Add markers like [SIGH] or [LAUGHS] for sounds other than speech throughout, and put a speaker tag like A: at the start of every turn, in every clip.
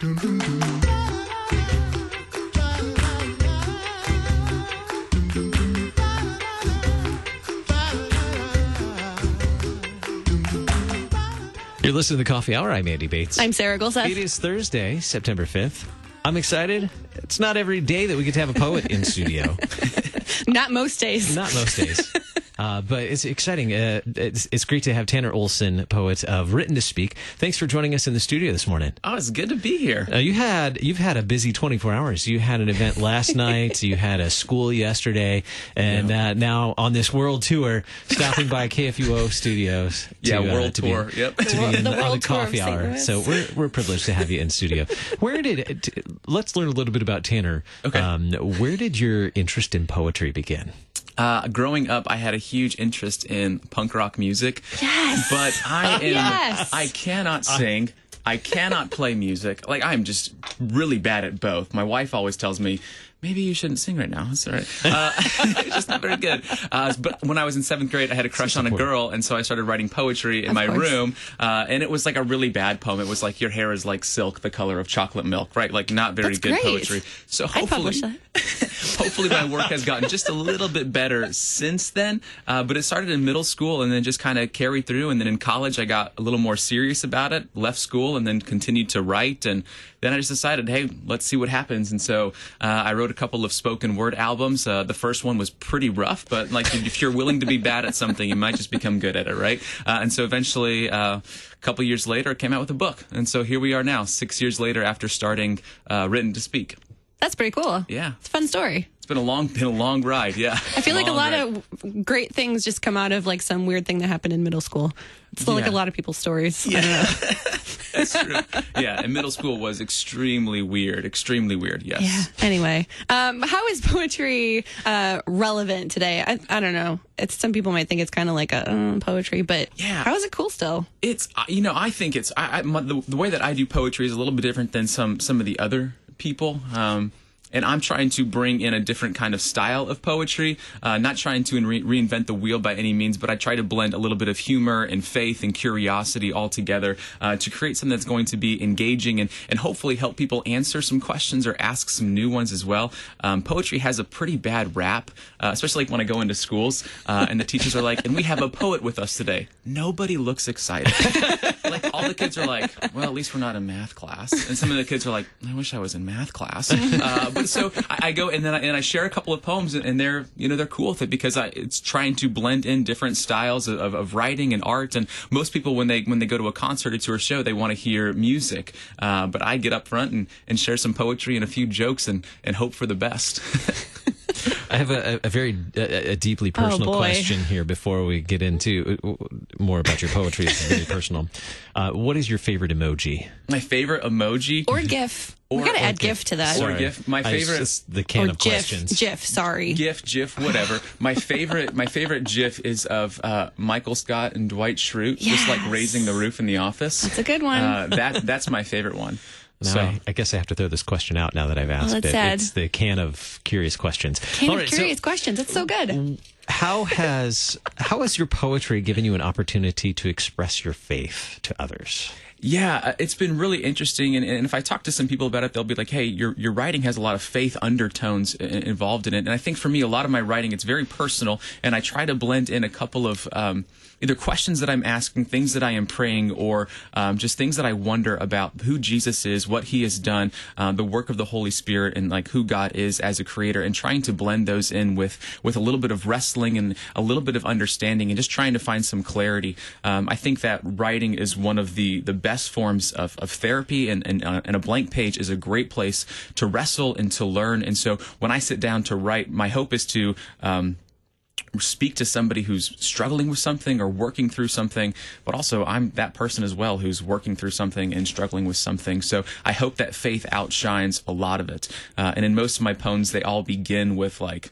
A: You're listening to the Coffee Hour. I'm Andy Bates.
B: I'm Sarah Gulseth.
A: It is Thursday, September 5th. I'm excited. It's not every day that we get to have a poet in studio. [LAUGHS]
B: Not most days.
A: Not most days. [LAUGHS] Uh, but it's exciting. Uh, it's, it's great to have Tanner Olson, poet of Written to Speak. Thanks for joining us in the studio this morning.
C: Oh, it's good to be here.
A: Uh, you had you've had a busy 24 hours. You had an event last [LAUGHS] night. You had a school yesterday, and uh, now on this world tour, stopping by KFUO [LAUGHS] studios. To,
C: Yeah,
A: uh,
C: world
A: to be-
C: tour. Yep.
A: To be in,
B: The
A: on the
B: world tour of
A: coffee hour. So we're we're privileged to have you in studio. Where did t- let's learn a little bit about Tanner.
C: Okay.
A: Um, where did your interest in poetry begin?
C: Uh, growing up, I had a huge interest in punk rock music.
B: Yes.
C: But I [LAUGHS] am,
B: Yes.
C: I cannot sing. I cannot play music. Like I'm just really bad at both. My wife always tells me, maybe you shouldn't sing right now. It's all right. Uh, [LAUGHS] it's just not very good. Uh, but when I was in seventh grade, I had a crush on a girl, and so I started writing poetry in
B: Of
C: my
B: course.
C: room. Uh, and it was like a really bad poem. It was like your hair is like silk, the color of chocolate milk, right? Like not very
B: That's
C: good
B: great.
C: poetry. So hopefully,
B: that. [LAUGHS]
C: hopefully my work has gotten just a little bit better since then. Uh, but it started in middle school and then just kind of carried through. And then in college, I got a little more serious about it, left school, and then continued to write. And then I just decided, hey, let's see what happens. And so uh, I wrote a couple of spoken word albums. Uh, the first one was pretty rough, but like if you're willing to be bad at something, you might just become good at it, right? Uh, and so eventually, uh, a couple years later, I came out with a book. And so here we are now, six years later after starting uh, Written to Speak.
B: That's pretty cool.
C: Yeah.
B: It's a fun story.
C: It's been a long, [LAUGHS] been a long ride. Yeah.
B: I feel like a lot of great things just come out of like some weird thing that happened in middle school. It's like a lot of people's stories. Know. [LAUGHS]
C: That's true. yeah, and middle school was extremely weird. Extremely weird. Yes.
B: Yeah. Anyway, um, how is poetry uh, relevant today? I, I don't know. It's some people might think it's kind of like a uh, poetry, but
C: Yeah.
B: how is it cool still?
C: It's uh, you know I think it's I, I my, the, the way that I do poetry is a little bit different than some some of the other people. Um, and I'm trying to bring in a different kind of style of poetry, uh, not trying to re- reinvent the wheel by any means, but I try to blend a little bit of humor and faith and curiosity all together uh, to create something that's going to be engaging and, and hopefully help people answer some questions or ask some new ones as well. Um, poetry has a pretty bad rap, uh, especially like when I go into schools uh, and the teachers are like, and we have a poet with us today. Nobody looks excited [LAUGHS] like all the kids are like, well, at least we're not in math class, and some of the kids are like, I wish I was in math class. Uh, but so I, I go and then I, and I share a couple of poems, and, and they're you know they're cool with it because I, it's trying to blend in different styles of, of, writing and art. And most people when they when they go to a concert or to a show, they want to hear music, uh, but I get up front and, and share some poetry and a few jokes and and hope for the best. [LAUGHS]
A: I have a, a very a, a deeply personal
B: Oh,
A: question here before we get into uh, more about your poetry. It's very [LAUGHS] personal. Uh, what is your favorite emoji?
C: My favorite emoji
B: Or GIF.
C: Or-
B: we got to
C: or
B: add GIF to that.
C: Or
A: Sorry.
C: GIF. My
A: I-
C: favorite-
A: just the can
B: or
A: of
B: GIF.
A: questions.
B: GIF. Sorry.
C: GIF, GIF, whatever. my favorite, my favorite GIF is of uh, Michael Scott and Dwight Schrute just like raising the roof in the office.
B: That's a good one.
C: Uh, that that's my favorite one.
A: Now
C: so
A: I, I guess I have to throw this question out now that I've asked
B: that's
A: it.
B: sad.
A: It's the can of curious questions.
B: Kind
A: All
B: of
A: right, so
B: curious questions. It's so good.
A: how has how has your poetry given you an opportunity to express your faith to others?
C: Yeah, uh, it's been really interesting, and, and if I talk to some people about it, they'll be like, "Hey, your your writing has a lot of faith undertones involved in it." And I think for me, a lot of my writing it's very personal, and I try to blend in a couple of um, either questions that I'm asking, things that I am praying, or um, just things that I wonder about who Jesus is, what He has done, um, the work of the Holy Spirit, and like who God is as a creator, and trying to blend those in with with a little bit of wrestling and a little bit of understanding, and just trying to find some clarity. Um, I think that writing is one of the the best forms of, of therapy, and and, uh, and a blank page is a great place to wrestle and to learn. And so when I sit down to write, my hope is to um, speak to somebody who's struggling with something or working through something, but also I'm that person as well who's working through something and struggling with something. So I hope that faith outshines a lot of it. Uh, and in most of my poems, they all begin with like,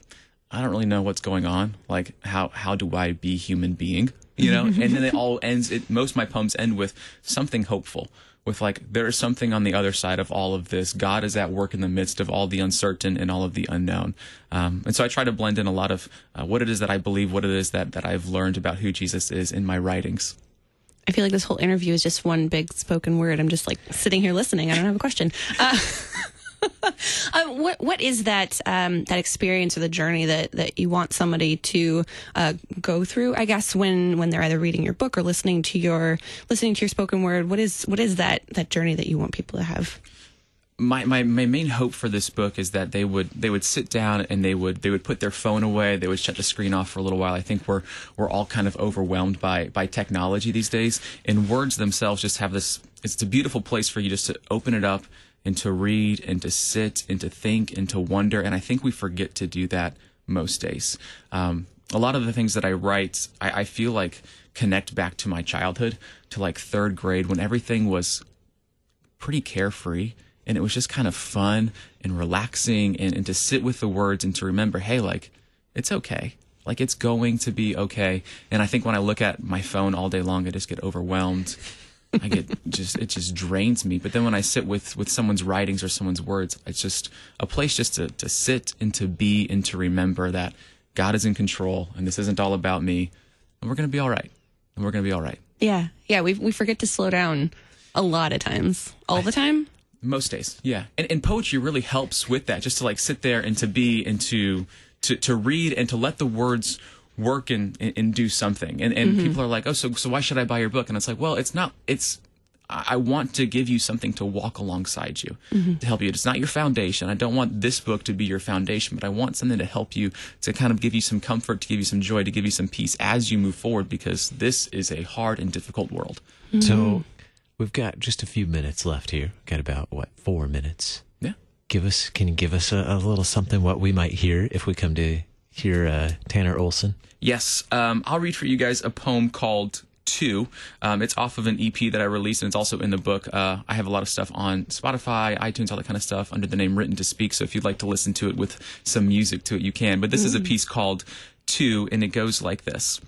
C: I don't really know what's going on. Like, how how do I be human being? You know, and then it [LAUGHS] all ends. It, most of my poems end with something hopeful. With like, there is something on the other side of all of this. God is at work in the midst of all the uncertain and all of the unknown. Um, and so I try to blend in a lot of uh, what it is that I believe, what it is that that I've learned about who Jesus is in my writings.
B: I feel like this whole interview is just one big spoken word. I'm just like sitting here listening. I don't have a question. Uh, [LAUGHS] uh, [LAUGHS] what what is that um, that experience or the journey that, that you want somebody to uh, go through? I guess when when they're either reading your book or listening to your listening to your spoken word. What is what is that that journey that you want people to have?
C: my, my, my main hope for this book is that they would they would sit down and they would they would put their phone away they would shut the screen off for a little while I think we're we're all kind of overwhelmed by by technology these days and words themselves just have this it's a beautiful place for you just to open it up and to read and to sit and to think and to wonder and I think we forget to do that most days. Um, a lot of the things that I write I, I feel like connect back to my childhood to like third grade when everything was pretty carefree and it was just kind of fun and relaxing and, and to sit with the words and to remember hey like it's okay. Like it's going to be okay. And i think when i look at my phone all day long i just get overwhelmed i get just it just drains me but then when i sit with with someone's writings or someone's words it's just a place just to, to sit and to be and to remember that god is in control and this isn't all about me and we're going to be all right and we're going to be all right
B: Yeah, yeah. We we forget to slow down a lot of times, all the time.
C: Most days, yeah. And, and poetry really helps with that, just to like sit there and to be and to to, to read and to let the words work and, and, and do something. And and mm-hmm. people are like, oh, so so why should I buy your book? And it's like, well, it's not. It's I I want to give you something to walk alongside you mm-hmm. to help you. It's not your foundation. I don't want this book to be your foundation, but I want something to help you to kind of give you some comfort, to give you some joy, to give you some peace as you move forward because this is a hard and difficult world. Mm-hmm.
A: So we've got just a few minutes left here. Got about what four minutes.
C: Yeah.
A: Give us. Can you give us a, a little something what we might hear if we come to hear uh, Tanner Olson?
C: Yes, um, I'll read for you guys a poem called Two. Um, it's off of an EP that I released, and it's also in the book. Uh, I have a lot of stuff on Spotify, iTunes, all that kind of stuff under the name Written to Speak. So if you'd like to listen to it with some music to it, you can. But this is a piece called Two, and it goes like this.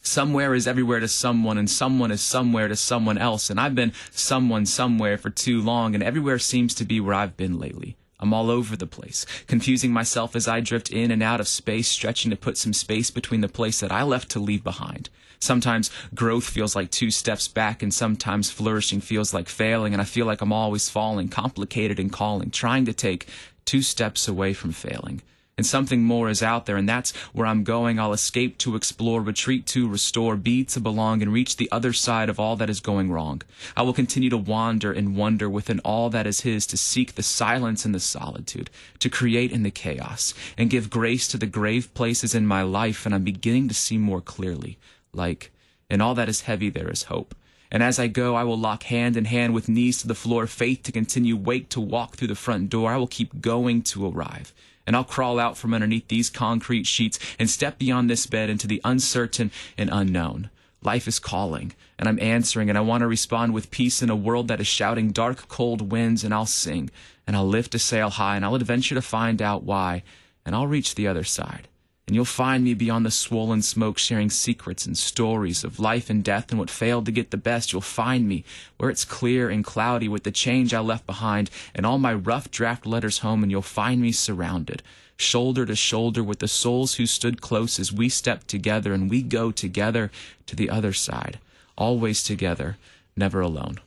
C: Somewhere is everywhere to someone, and someone is somewhere to someone else. And I've been someone somewhere for too long, and everywhere seems to be where I've been lately. I'm all over the place, confusing myself as I drift in and out of space, stretching to put some space between the place that I left to leave behind. Sometimes growth feels like two steps back, and sometimes flourishing feels like failing, and I feel like I'm always falling, complicated and calling, trying to take two steps away from failing and something more is out there, and that's where I'm going. I'll escape to explore, retreat to restore, be to belong, and reach the other side of all that is going wrong. I will continue to wander and wonder within all that is His, to seek the silence and the solitude, to create in the chaos, and give grace to the grave places in my life, and I'm beginning to see more clearly. Like, in all that is heavy, there is hope. And as I go, I will lock hand in hand with knees to the floor, faith to continue, wake to walk through the front door. I will keep going to arrive and I'll crawl out from underneath these concrete sheets and step beyond this bed into the uncertain and unknown. Life is calling, and I'm answering, and I want to respond with peace in a world that is shouting dark, cold winds, and I'll sing, and I'll lift a sail high, and I'll adventure to find out why, and I'll reach the other side. And you'll find me beyond the swollen smoke sharing secrets and stories of life and death and what failed to get the best. You'll find me where it's clear and cloudy with the change I left behind and all my rough draft letters home. And you'll find me surrounded, shoulder to shoulder with the souls who stood close as we step together and we go together to the other side, always together, never alone.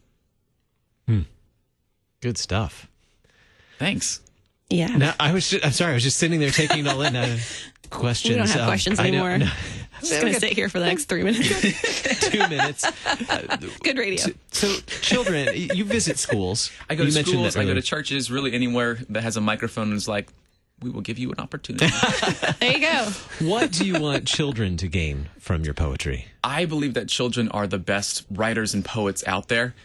C: Hmm.
A: Good stuff.
C: Thanks.
B: Yeah.
A: Now I was. Just, I'm sorry. I was just sitting there taking it all in. Uh, [LAUGHS] questions.
B: we don't have
A: um,
B: questions anymore.
A: no.
B: I'm [LAUGHS] just going to sit here for the next three minutes. [LAUGHS]
A: two minutes.
B: Good radio.
A: So, children, you visit schools.
C: I go
A: you
C: to
A: mentioned
C: schools, I go to churches, really anywhere that has a microphone and is like, we will give you an opportunity.
B: There you go.
A: What do you want children to gain from your poetry?
C: I believe that children are the best writers and poets out there,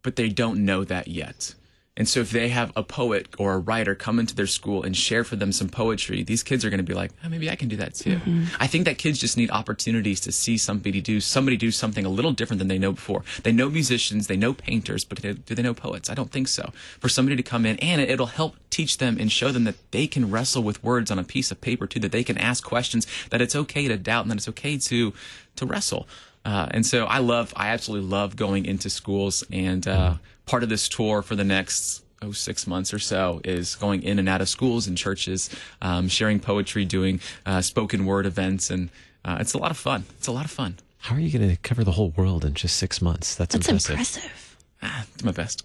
C: but they don't know that yet. And so if they have a poet or a writer come into their school and share for them some poetry, these kids are going to be like, oh, maybe I can do that too. Mm-hmm. I think that kids just need opportunities to see somebody do somebody do something a little different than they know before. They know musicians, they know painters, but do do they know poets? I don't think so. For somebody to come in and it'll help teach them and show them that they can wrestle with words on a piece of paper too, that they can ask questions, that it's okay to doubt and that it's okay to to wrestle. Uh, and so I love, I absolutely love going into schools. And uh, part of this tour for the next oh six months or so is going in and out of schools and churches, um, sharing poetry, doing uh, spoken word events, and uh, it's a lot of fun. It's a lot of fun.
A: How are you going to cover the whole world in just six months? That's,
B: That's
A: impressive.
B: impressive.
C: Ah, do my best.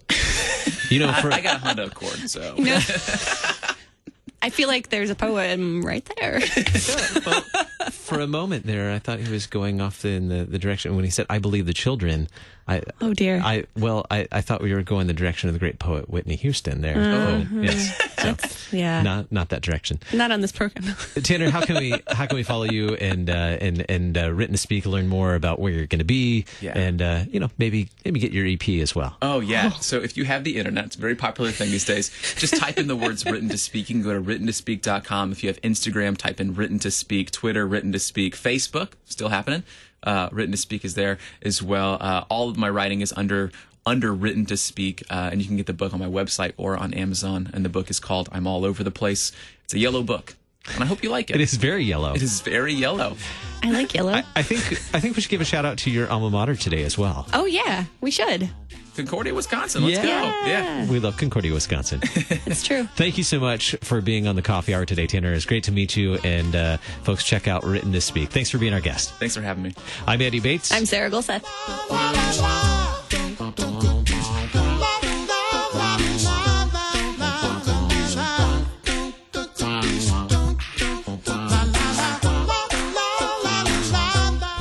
A: You know, for, [LAUGHS]
C: I got a Honda Accord, so [LAUGHS]
B: No. I feel like there's a poem right there. [LAUGHS]
A: for a moment there, I thought he was going off in the, the direction when he said, "I believe the children." I,
B: Oh, dear.
A: I well, I, I thought we were going the direction of the great poet Whitney Houston there.
B: Uh-huh.
A: Oh, yes, so
B: yeah.
A: not not that direction.
B: Not on this program. [LAUGHS]
A: Tanner, how can we how can we follow you and uh, and and uh, written to speak, learn more about where you're going to be,
C: Yeah.
A: and uh, you know maybe maybe get your EP as well.
C: Oh yeah. So if you have the internet, it's a very popular thing these days. Just type in the words written to speak. You can go to written to speak.com. If you have Instagram, type in written to speak, Twitter, written to speak, Facebook, still happening. Uh, written to speak is there as well. Uh, all of my writing is under under written to speak, uh, and you can get the book on my website or on Amazon. And the book is called I'm All Over the Place. It's a yellow book, and I hope you like it.
A: It is very yellow.
C: It is very yellow.
B: I like yellow.
A: I, I think I think we should give a shout out to your alma mater today as well.
B: oh, yeah. We should.
C: Concordia, Wisconsin. Let's
A: Yeah.
C: go. Yeah.
A: We love Concordia, Wisconsin. [LAUGHS]
B: It's true.
A: Thank you so much for being on the coffee hour today, Tanner. It's great to meet you. And uh, folks, check out Written to Speak. Thanks for being our guest.
C: Thanks for having me.
A: I'm Andy Bates.
B: I'm Sarah Gulseth.